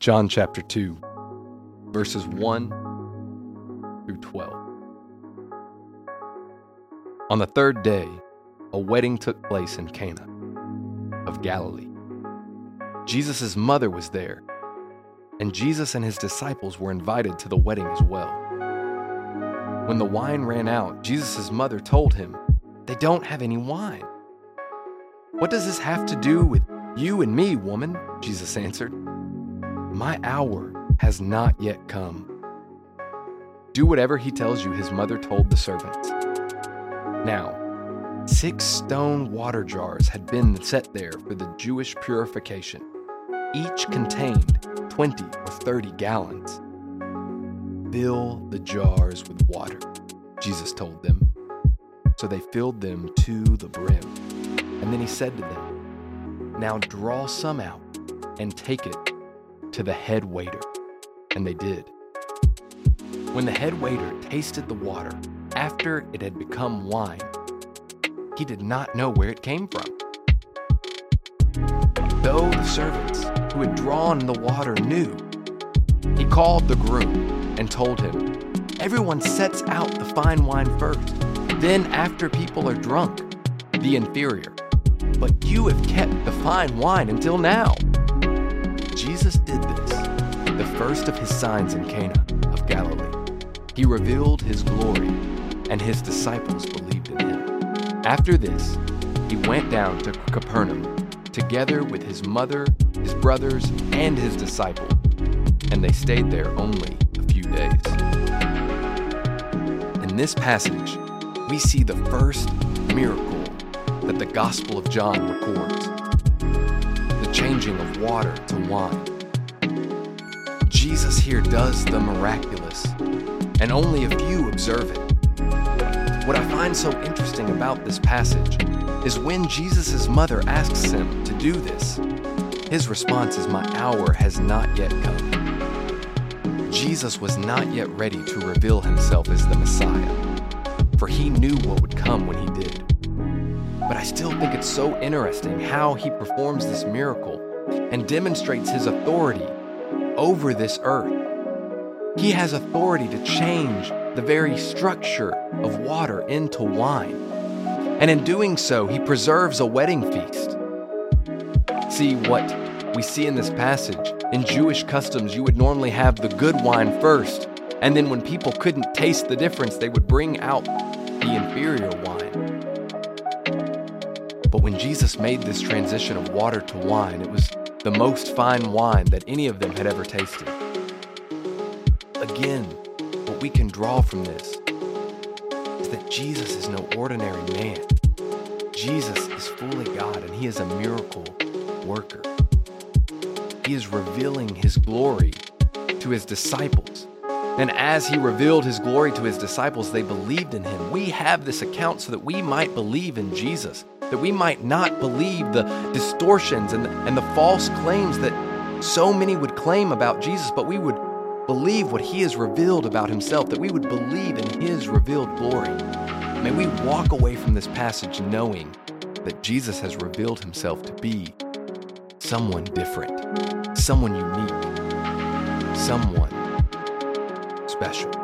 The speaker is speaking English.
John chapter 2, verses 1 through 12. On the third day, a wedding took place in Cana of Galilee. Jesus' mother was there, and Jesus and his disciples were invited to the wedding as well. When the wine ran out, Jesus' mother told him, They don't have any wine. What does this have to do with you and me, woman? Jesus answered. My hour has not yet come. Do whatever he tells you, his mother told the servants. Now, six stone water jars had been set there for the Jewish purification. Each contained 20 or 30 gallons. Fill the jars with water, Jesus told them. So they filled them to the brim. And then he said to them, Now draw some out and take it to the head waiter. And they did. When the head waiter tasted the water after it had become wine, he did not know where it came from. Though the servants who had drawn the water knew, he called the groom and told him, Everyone sets out the fine wine first. Then, after people are drunk, the inferior. But you have kept the fine wine until now. Jesus did this, the first of his signs in Cana of Galilee. He revealed his glory, and his disciples believed in him. After this, he went down to Capernaum together with his mother, his brothers, and his disciple, and they stayed there only a few days. In this passage, we see the first miracle that the Gospel of John records changing of water to wine. Jesus here does the miraculous, and only a few observe it. What I find so interesting about this passage is when Jesus' mother asks him to do this, his response is, My hour has not yet come. Jesus was not yet ready to reveal himself as the Messiah, for he knew what would come when he did. But I still think it's so interesting how he performs this miracle and demonstrates his authority over this earth. He has authority to change the very structure of water into wine. And in doing so, he preserves a wedding feast. See what we see in this passage. In Jewish customs, you would normally have the good wine first, and then when people couldn't taste the difference, they would bring out the inferior wine. But when Jesus made this transition of water to wine, it was the most fine wine that any of them had ever tasted. Again, what we can draw from this is that Jesus is no ordinary man. Jesus is fully God and he is a miracle worker. He is revealing his glory to his disciples. And as he revealed his glory to his disciples, they believed in him. We have this account so that we might believe in Jesus, that we might not believe the distortions and the, and the false claims that so many would claim about Jesus, but we would believe what he has revealed about himself, that we would believe in his revealed glory. May we walk away from this passage knowing that Jesus has revealed himself to be someone different, someone unique, someone special.